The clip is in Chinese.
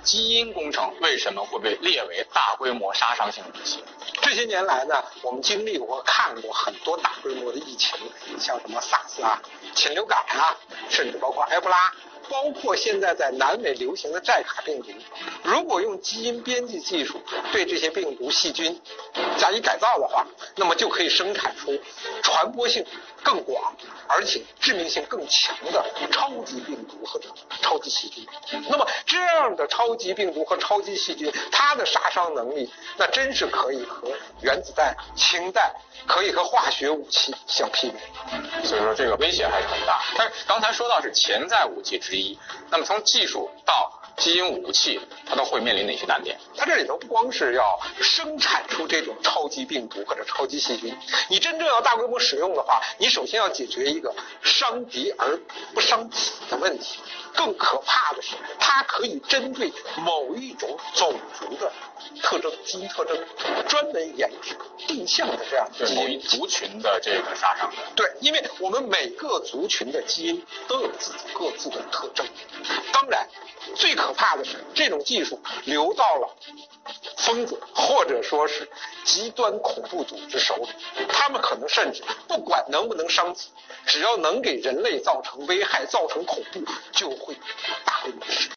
基因工程为什么会被列为大规模杀伤性武器？这些年来呢，我们经历过、看过很多大规模的疫情，像什么 SARS 啊、禽流感啊，甚至包括埃博拉。包括现在在南美流行的寨卡病毒，如果用基因编辑技术对这些病毒细菌加以改造的话，那么就可以生产出传播性更广而且致命性更强的超级病毒和超细菌。那么这样的超级病毒和超级细菌，它的杀伤能力那真是可以和原子弹、氢弹，可以和化学武器相媲美。所以说这个威胁还是很大。但是刚才说到是潜在武器之一。那么从技术到基因武器，它都会面临哪些难点？它这里头不光是要生产出这种超级病毒或者超级细菌，你真正要大规模使用的话，你首先要解决一个伤敌而不伤己的问题。更可怕的是，它可以针对某一种种族的特征、基因特征，专门研制定向的这样的某一族群的这个杀伤。对，因为我们每个族群的基因都有自己各自的特征。当然，最可怕的是这种技术流到了疯子或者说是极端恐怖组织手里，他们可能甚至不管能不能伤己，只要能给人类造成危害、造成恐怖，就会大规模使。